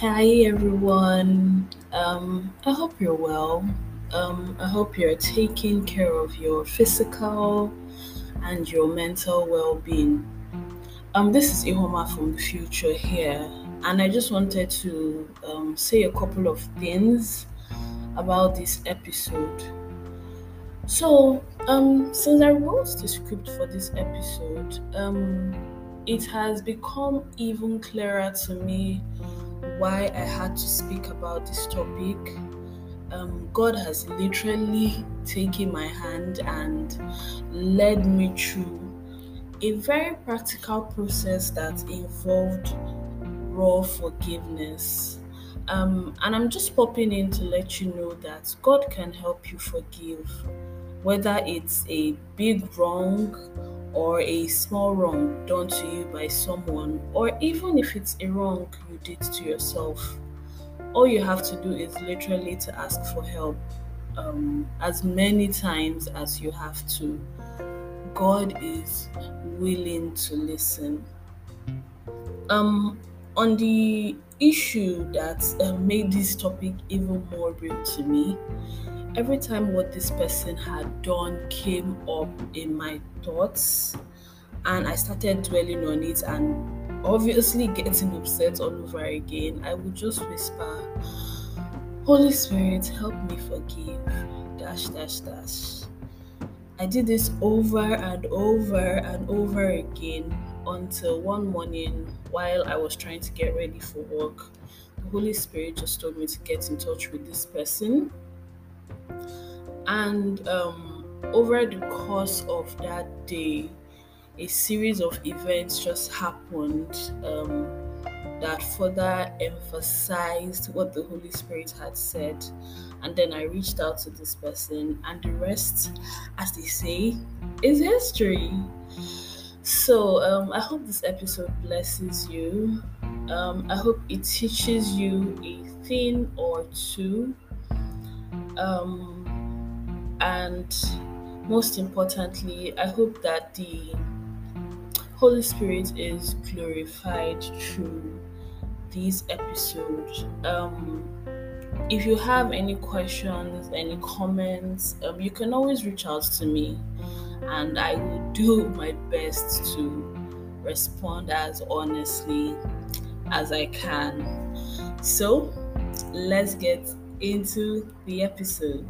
Hi everyone. Um, I hope you're well. Um, I hope you're taking care of your physical and your mental well-being. Um, this is Ihuoma from the future here, and I just wanted to um, say a couple of things about this episode. So, um, since I wrote the script for this episode, um, it has become even clearer to me why I had to speak about this topic. Um, God has literally taken my hand and led me through a very practical process that involved raw forgiveness. Um, and I'm just popping in to let you know that God can help you forgive, whether it's a big wrong or a small wrong done to you by someone, or even if it's a wrong you did to yourself, all you have to do is literally to ask for help um, as many times as you have to. God is willing to listen. Um, on the issue that uh, made this topic even more real to me, every time what this person had done came up in my thoughts, and I started dwelling on it and obviously getting upset all over again, I would just whisper, Holy Spirit, help me forgive. Dash, dash, dash. I did this over and over and over again until one morning while I was trying to get ready for work. The Holy Spirit just told me to get in touch with this person and um, over the course of that day, a series of events just happened um, that further emphasized what the Holy Spirit had said. And then I reached out to this person, and the rest, as they say, is history. So um, I hope this episode blesses you. Um, I hope it teaches you a thing or two. Um, and most importantly, I hope that the Holy Spirit is glorified through these episodes. Um, if you have any questions, any comments, um, you can always reach out to me, and I will do my best to respond as honestly as I can. So, let's get into the episode.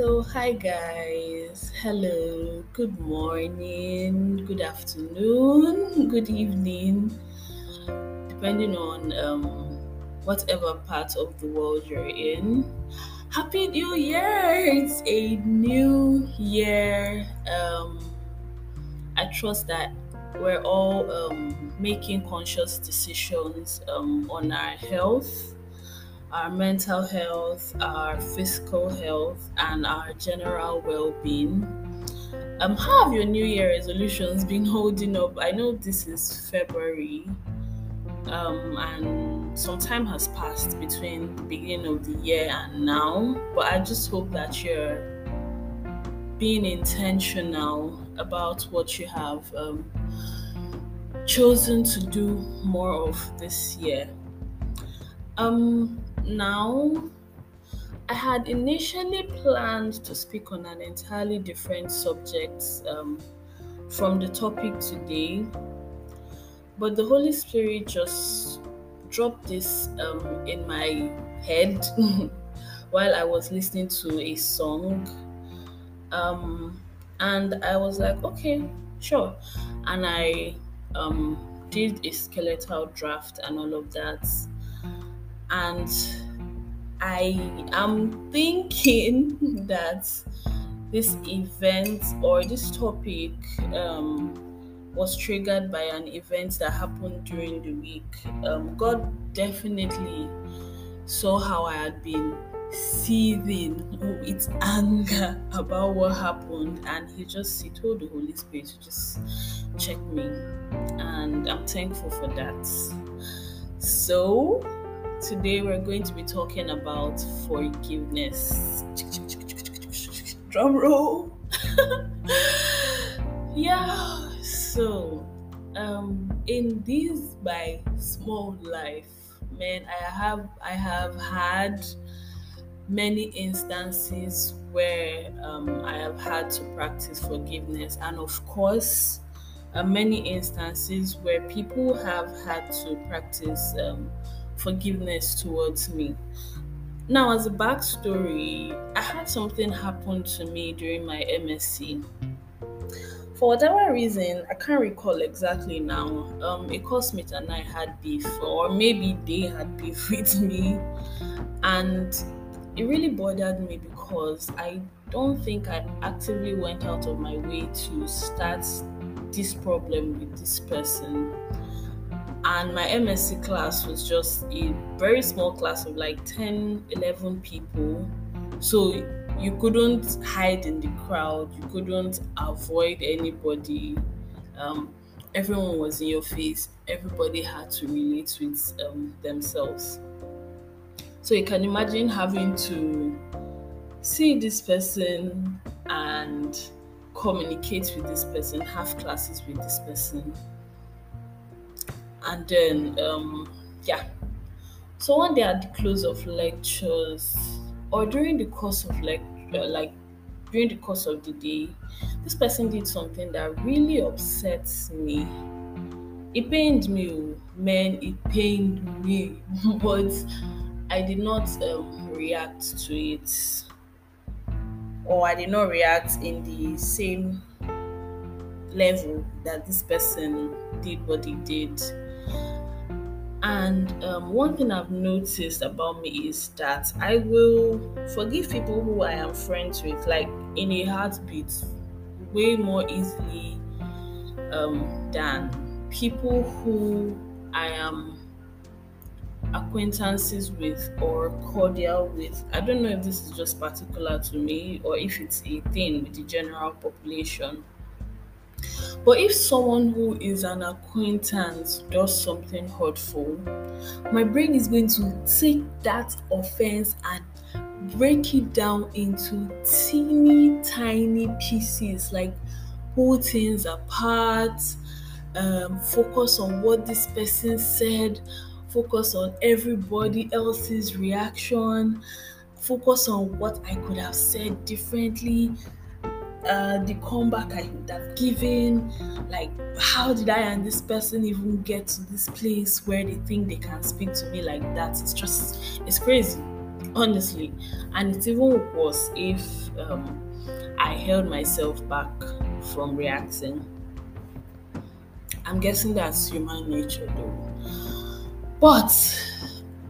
So, hi guys, hello, good morning, good afternoon, good evening, depending on um, whatever part of the world you're in. Happy New Year! It's a new year. Um, I trust that we're all um, making conscious decisions um, on our health our mental health, our physical health, and our general well being. Um, how have your New Year resolutions been holding up? I know this is February, um, and some time has passed between the beginning of the year and now, but I just hope that you're being intentional about what you have um, chosen to do more of this year. Um, now, I had initially planned to speak on an entirely different subject um, from the topic today, but the Holy Spirit just dropped this um, in my head while I was listening to a song. Um, and I was like, okay, sure. And I um, did a skeletal draft and all of that and I am thinking that this event or this topic um, was triggered by an event that happened during the week. Um, God definitely saw how I had been seething with anger about what happened, and He just he told the Holy Spirit to just check me, and I'm thankful for that. So Today we're going to be talking about forgiveness. Drum roll. yes. So, um, in this my small life, man, I have I have had many instances where um, I have had to practice forgiveness, and of course, uh, many instances where people have had to practice um, forgiveness towards me. Now, as a backstory, I had something happen to me during my MSc. For whatever reason, I can't recall exactly now. Um, a classmate and I had beef, or maybe they had beef with me, and it really bothered me because I don't think I actively went out of my way to start this problem with this person. And my MSc class was just a very small class of like 10, 11 people. So you couldn't hide in the crowd, you couldn't avoid anybody. Um, everyone was in your face, everybody had to relate with um, themselves. So you can imagine having to see this person and communicate with this person, have classes with this person. And then, um, yeah. So one day at the close of lectures, or during the course of like, uh, like during the course of the day, this person did something that really upsets me. It pained me, oh, man. It pained me, but I did not um, react to it, or I did not react in the same level that this person did what he did. And um, one thing I've noticed about me is that I will forgive people who I am friends with, like in a heartbeat, way more easily um, than people who I am acquaintances with or cordial with. I don't know if this is just particular to me or if it's a thing with the general population. But if someone who is an acquaintance does something hurtful, my brain is going to take that offense and break it down into teeny tiny pieces, like pull things apart, um, focus on what this person said, focus on everybody else's reaction, focus on what I could have said differently, uh, the comeback I would have given, like how did I and this person even get to this place where they think they can speak to me like that? It's just it's crazy, honestly, and it's even worse if um, I held myself back from reacting. I'm guessing that's human nature though. But,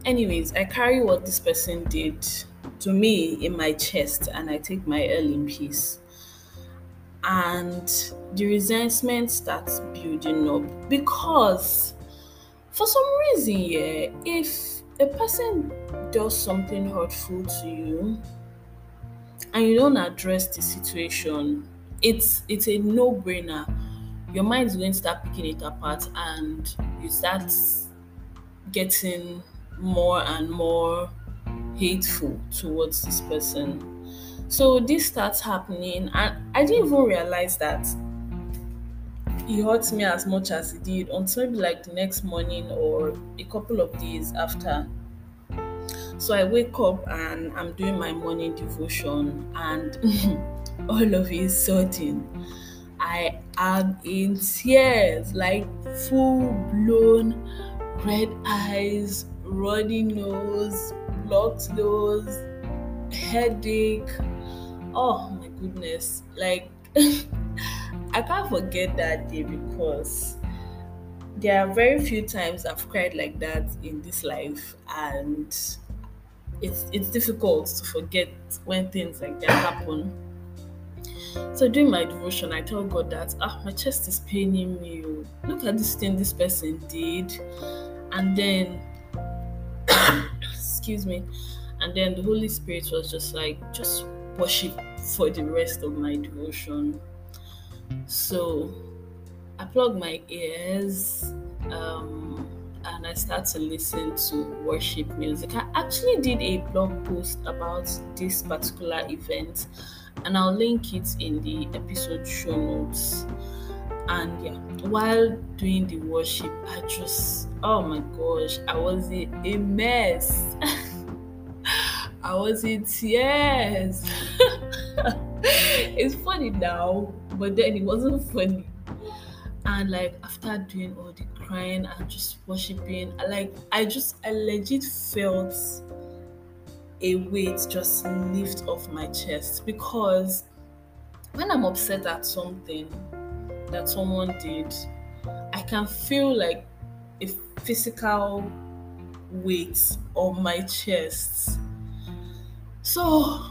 anyways, I carry what this person did to me in my chest and I take my L in peace. And the resentment starts building up because, for some reason, yeah, if a person does something hurtful to you and you don't address the situation, it's it's a no-brainer. Your mind is going to start picking it apart and you start getting more and more hateful towards this person. So this starts happening, and I didn't even realize that he hurt me as much as he did until maybe like the next morning or a couple of days after. So I wake up and I'm doing my morning devotion, and all of a sudden, I am in tears, like full blown red eyes, runny nose, blocked nose, headache. Oh my goodness. Like, I can't forget that day because there are very few times I've cried like that in this life, and it's it's difficult to forget when things like that happen. So during my devotion, I tell God that ah, my chest is paining me. Look at this thing this person did and then excuse me and then the holy spirit was just like just worship for the rest of my devotion. So i plug my ears um, and i start to listen to worship music. I actually did a blog post about this particular event and i'll link it in the episode show notes. And yeah, while doing the worship, I just, oh my gosh, I was a, a mess. I was in tears. it's funny now, but then it wasn't funny. And like after doing all the crying and just worshiping, like I just I legit felt a weight just lift off my chest because when I'm upset at something that someone did, I can feel like a physical weight on my chest. So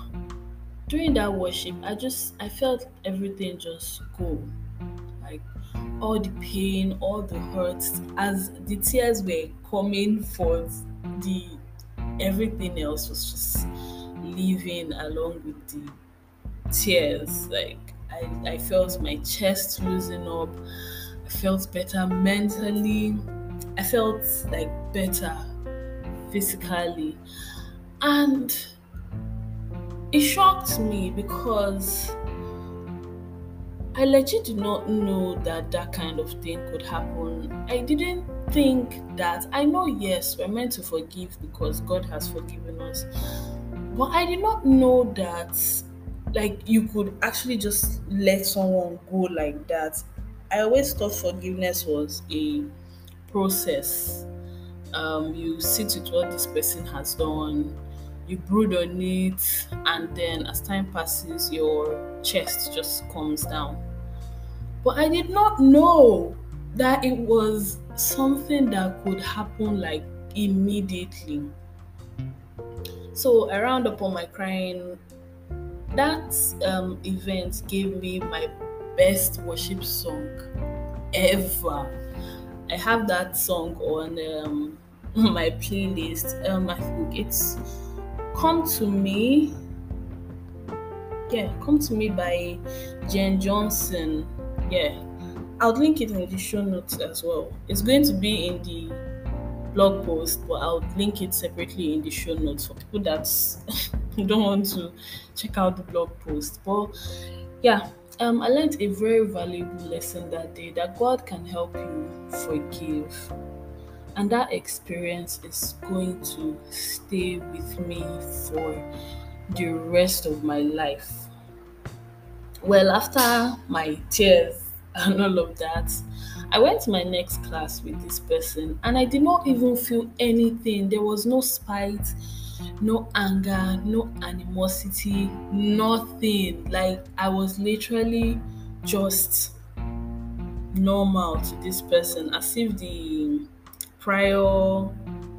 during that worship, I just I felt everything just go. Like all the pain, all the hurts, as the tears were coming forth, the everything else was just leaving along with the tears. Like I, I felt my chest loosen up. I felt better mentally. I felt like better physically. And it shocked me because I legit did not know that that kind of thing could happen. I didn't think that, I know, yes, we're meant to forgive because God has forgiven us, but I did not know that, like, you could actually just let someone go like that. I always thought forgiveness was a process. Um, you sit with what this person has done, you brood on it, and then as time passes, your chest just comes down. But I did not know that it was something that could happen like immediately. So I round up on my crying. That um, event gave me my best worship song ever. I have that song on um, my playlist. Um, I think it's Come to Me. Yeah, Come to Me by Jenn Johnson. Yeah, I'll link it in the show notes as well. It's going to be in the blog post, but I'll link it separately in the show notes for people that don't want to check out the blog post. But yeah, um, I learned a very valuable lesson that day that God can help you forgive and that experience is going to stay with me for the rest of my life. Well, after my tears and all of that, I went to my next class with this person and I did not even feel anything. There was no spite, no anger, no animosity, nothing. Like I was literally just normal to this person as if the prior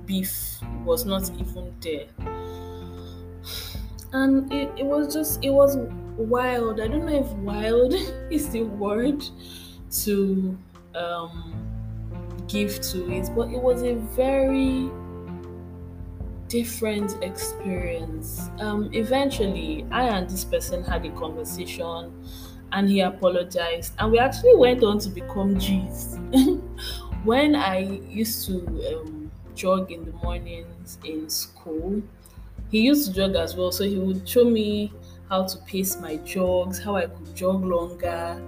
beef was not even there. And it, it was just, it was wild. I don't know if wild is the word to um, give to it, but it was a very different experience. Um, eventually, I and this person had a conversation and he apologized, and we actually went on to become G's. when I used to um, jog in the mornings in school, he used to jog as well. So he would show me how to pace my jogs, how I could jog longer.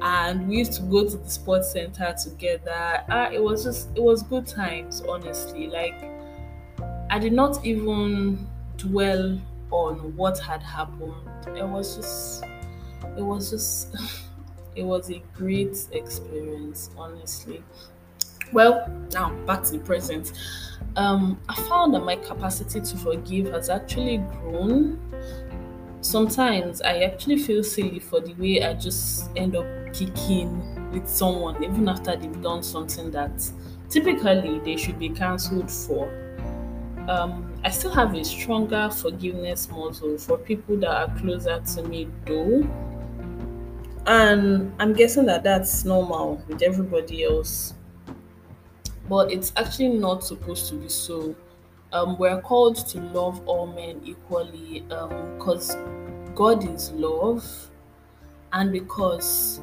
And we used to go to the sports center together. Uh, it was just, it was good times, honestly. Like, I did not even dwell on what had happened. It was just, it was just, it was a great experience, honestly. Well, now back to the present. Um, I found that my capacity to forgive has actually grown. Sometimes I actually feel silly for the way I just end up kicking with someone, even after they've done something that typically they should be cancelled for. Um, I still have a stronger forgiveness muscle for people that are closer to me, though. And I'm guessing that that's normal with everybody else but it's actually not supposed to be so. Um, we're called to love all men equally because um, God is love, and because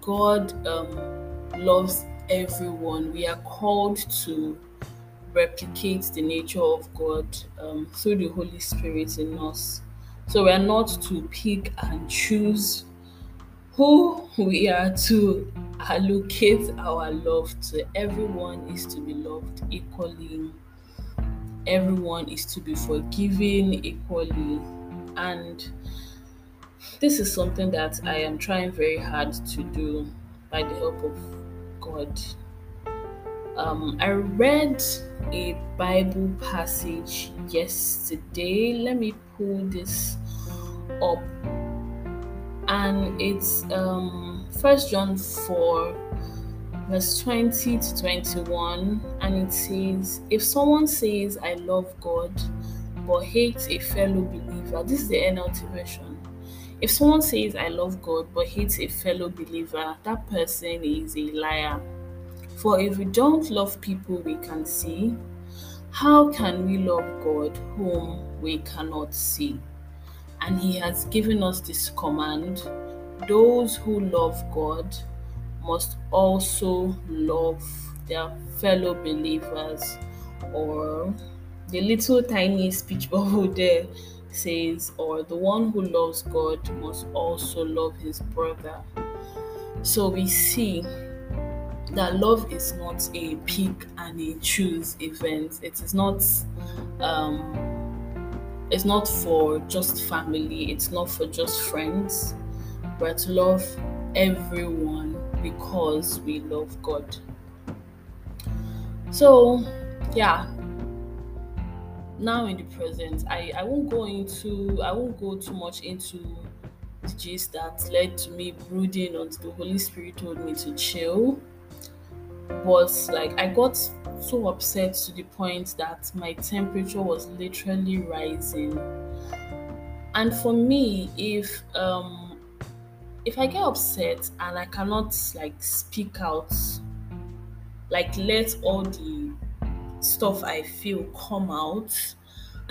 God um, loves everyone, we are called to replicate the nature of God um, through the Holy Spirit in us. So we are not to pick and choose who we are to allocate our love to. Everyone is to be loved equally. Everyone is to be forgiven equally. And this is something that I am trying very hard to do by the help of God. Um, I read a Bible passage yesterday. Let me pull this up. And it's um First John 4 verse 20 to 21 and it says if someone says I love God but hates a fellow believer this is the NLT version if someone says I love God but hates a fellow believer that person is a liar for if we don't love people we can see, how can we love God whom we cannot see? And He has given us this command those who love God must also love their fellow believers. Or the little tiny speech bubble there says, or the one who loves God must also love his brother. So we see that love is not a pick and a choose event. It is not um it's not for just family, it's not for just friends, but love everyone because we love God. So yeah. Now in the present, I, I won't go into I won't go too much into the gist that led to me brooding until the Holy Spirit told me to chill but like I got so upset to the point that my temperature was literally rising. And for me, if um if I get upset and I cannot like speak out, like let all the stuff I feel come out,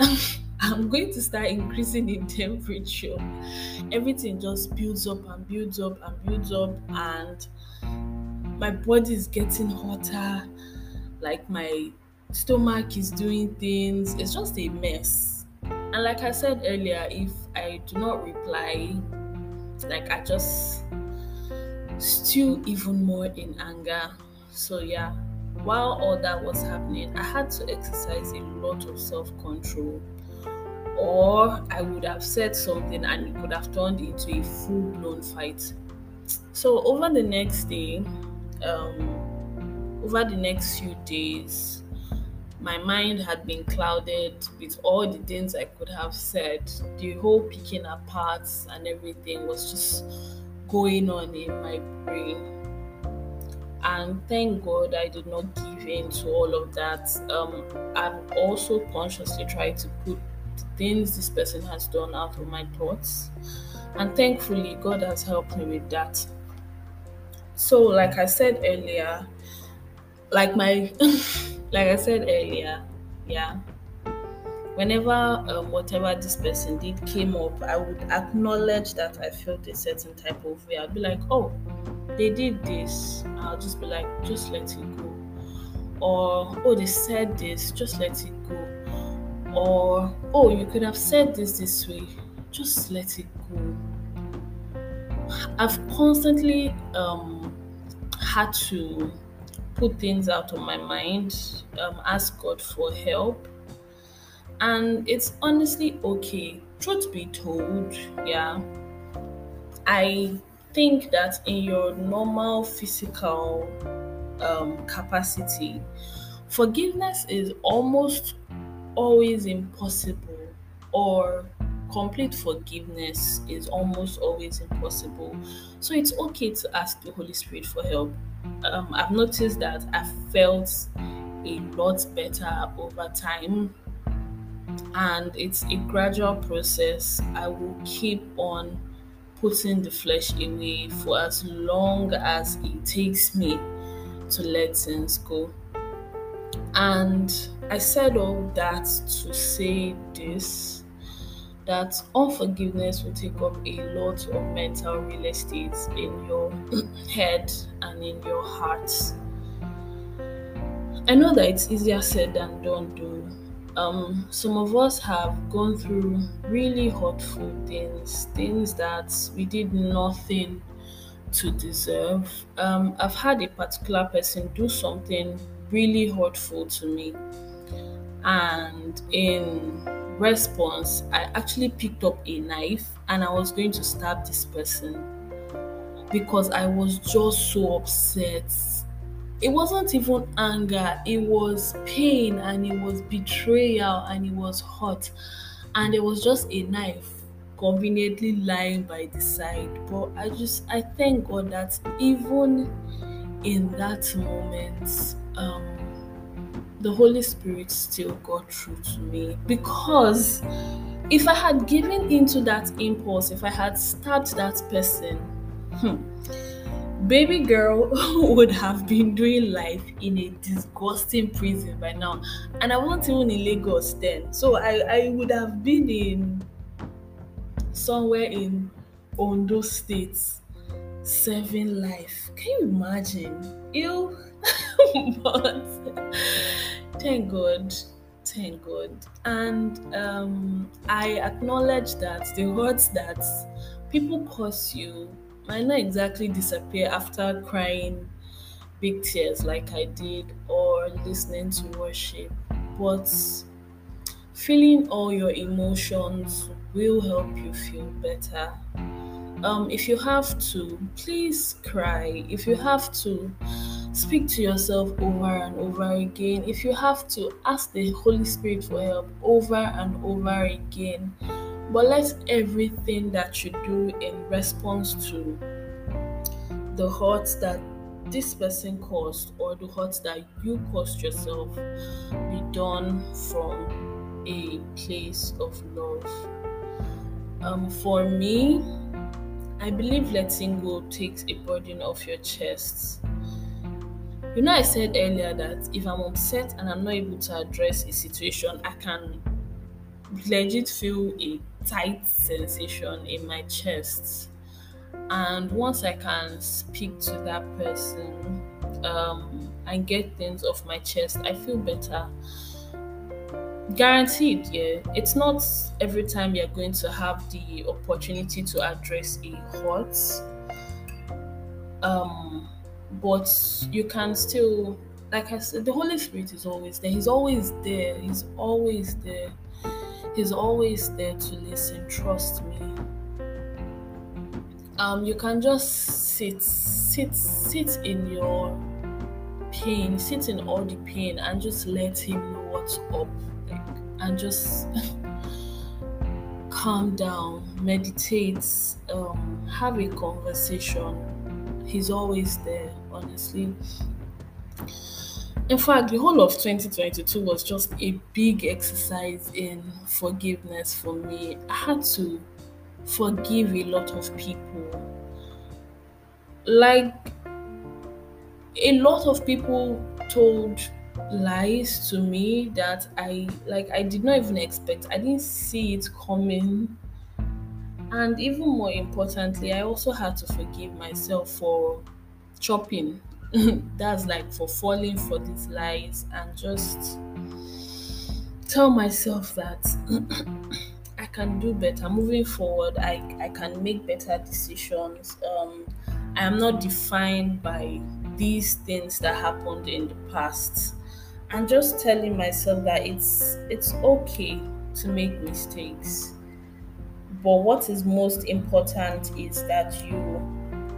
I'm going to start increasing in temperature. Everything just builds up and builds up and builds up and my body is getting hotter, like my stomach is doing things. It's just a mess. And like I said earlier, if I do not reply, like I just stew even more in anger. So yeah, while all that was happening, I had to exercise a lot of self-control. Or I would have said something and it could have turned into a full-blown fight. So over the next day, um, over the next few days, my mind had been clouded with all the things I could have said. The whole picking apart and everything was just going on in my brain. And thank God I did not give in to all of that. Um, I've also consciously tried to put the things this person has done out of my thoughts. And thankfully, God has helped me with that. So, like I said earlier, like my, like I said earlier, yeah. Whenever um, whatever this person did came up, I would acknowledge that I felt a certain type of way. I'd be like, oh, they did this. I'll just be like, just let it go. Or, oh, they said this, just let it go. Or, oh, you could have said this this way, just let it go. I've constantly um, had to put things out of my mind, um, ask God for help. And it's honestly okay. Truth be told, yeah, I think that in your normal physical um, capacity, forgiveness is almost always impossible or complete forgiveness is almost always impossible. So it's okay to ask the Holy Spirit for help. Um, I've noticed that I felt a lot better over time, and it's a gradual process. I will keep on putting the flesh away for as long as it takes me to let things go. And I said all that to say this that unforgiveness will take up a lot of mental real estate in your head and in your heart. I know that it's easier said than done, though. Um, some of us have gone through really hurtful things, things that we did nothing to deserve. Um, I've had a particular person do something really hurtful to me, and in response, I actually picked up a knife and I was going to stab this person because I was just so upset. It wasn't even anger, it was pain and it was betrayal and it was hurt. And there was just a knife conveniently lying by the side. But I just, I thank God that even in that moment, um, the Holy Spirit still got through to me because if I had given into that impulse, if I had stabbed that person, hmm, baby girl would have been doing life in a disgusting prison by now. And I wasn't even in Lagos then. So I, I would have been in somewhere in Ondo State serving life. Can you imagine? You but thank God. Thank God. And um, I acknowledge that the hurts that people cause you might not exactly disappear after crying big tears like I did or listening to worship, but feeling all your emotions will help you feel better. Um, if you have to, please cry. If you have to, speak to yourself over and over again. If you have to, ask the Holy Spirit for help over and over again. But let everything that you do in response to the hurt that this person caused or the hurt that you caused yourself be done from a place of love. Um, for me, I believe letting go takes a burden off your chest. You know, I said earlier that if I'm upset and I'm not able to address a situation, I can legit feel a tight sensation in my chest. And once I can speak to that person um, and get things off my chest, I feel better. Guaranteed, yeah. It's not every time you're going to have the opportunity to address a hurt. Um, but you can still like I said, the Holy Spirit is always there. He's always there. He's always there. He's always there to listen. Trust me. Um, you can just sit, sit, sit in your pain, sit in all the pain, and just let Him know what's up, and just calm down, meditate, um, have a conversation. He's always there honestly. In fact, the whole of 2022 was just a big exercise in forgiveness for me. I had to forgive a lot of people. Like, a lot of people told lies to me that I like I did not even expect. I didn't see it coming. And even more importantly, I also had to forgive myself for chopping. That's like for falling for these lies and just tell myself that I can do better. Moving forward, I, I can make better decisions. Um, I am not defined by these things that happened in the past. And just telling myself that it's it's okay to make mistakes. But what is most important is that you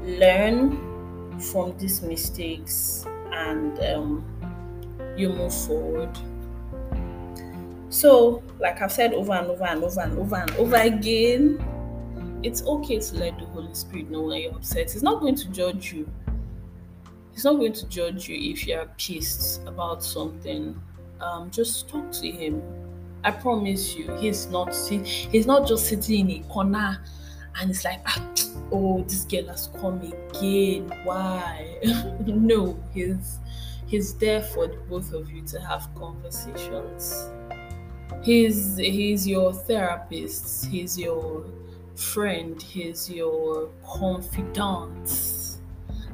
learn from these mistakes and um, you move forward. So, like I've said over and over and over and over and over again, it's okay to let the Holy Spirit know when you're upset. He's not going to judge you. He's not going to judge you if you're pissed about something. Um, just talk to him. I promise you, he's not he's not just sitting in a corner and it's like ah, oh this girl has come again. Why? No he's he's there for both of you to have conversations. He's he's your therapist. He's your friend. He's your confidant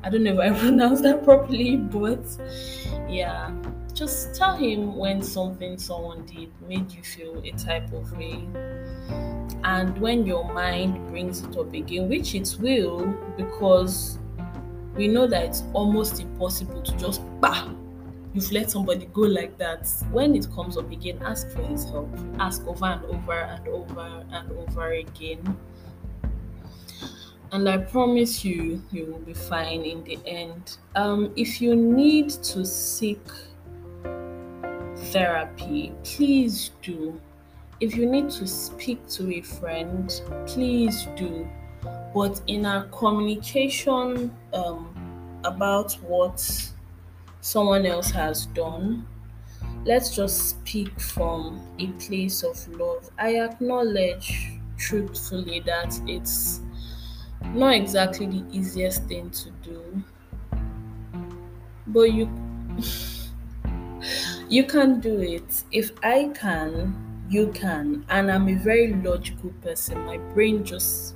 i don't know if i pronounced that properly but yeah. Just tell him when something someone did made you feel a type of way. And when your mind brings it up again, which it will, because we know that it's almost impossible to just bah! You've let somebody go like that. When it comes up again ask for his help. Ask over and over and over and over again and i promise you you will be fine in the end. Um, if you need to seek therapy please do. If you need to speak to a friend please do. But in our communication um, about what someone else has done, let's just speak from a place of love. I acknowledge truthfully that it's not exactly the easiest thing to do, but you you can do it. If I can, you can. And I'm a very logical person. My brain just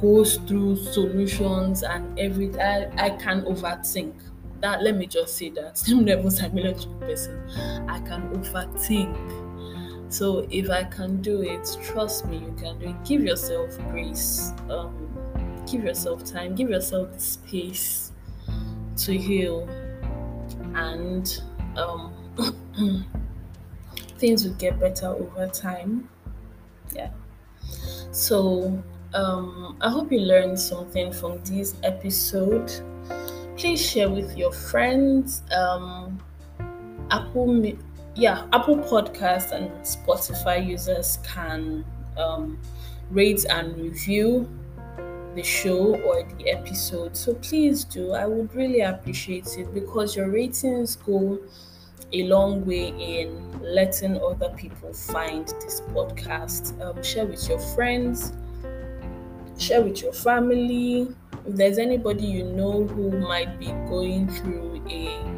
goes through solutions and everything. I, I can overthink. That let me just say that I'm never a psychological person. I can overthink. So if I can do it, trust me, you can do it. Give yourself grace. Um, give yourself time. Give yourself space to heal, and um, things will get better over time. Yeah. So um, I hope you learned something from this episode. Please share with your friends. Um, Apple, yeah, Apple Podcast and Spotify users can um, rate and review the show or the episode. So please do. I would really appreciate it because your ratings go a long way in letting other people find this podcast. Um, share with your friends share with your family. If there's anybody you know who might be going through a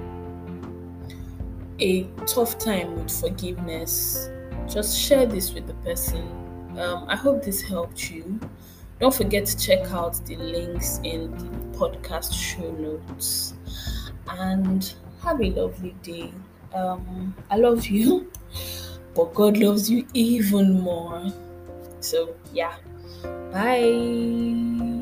a tough time with forgiveness, just share this with the person. Um, I hope this helped you. Don't forget to check out the links in the podcast show notes. And have a lovely day. Um, I love you, but God loves you even more. So, yeah. Bye.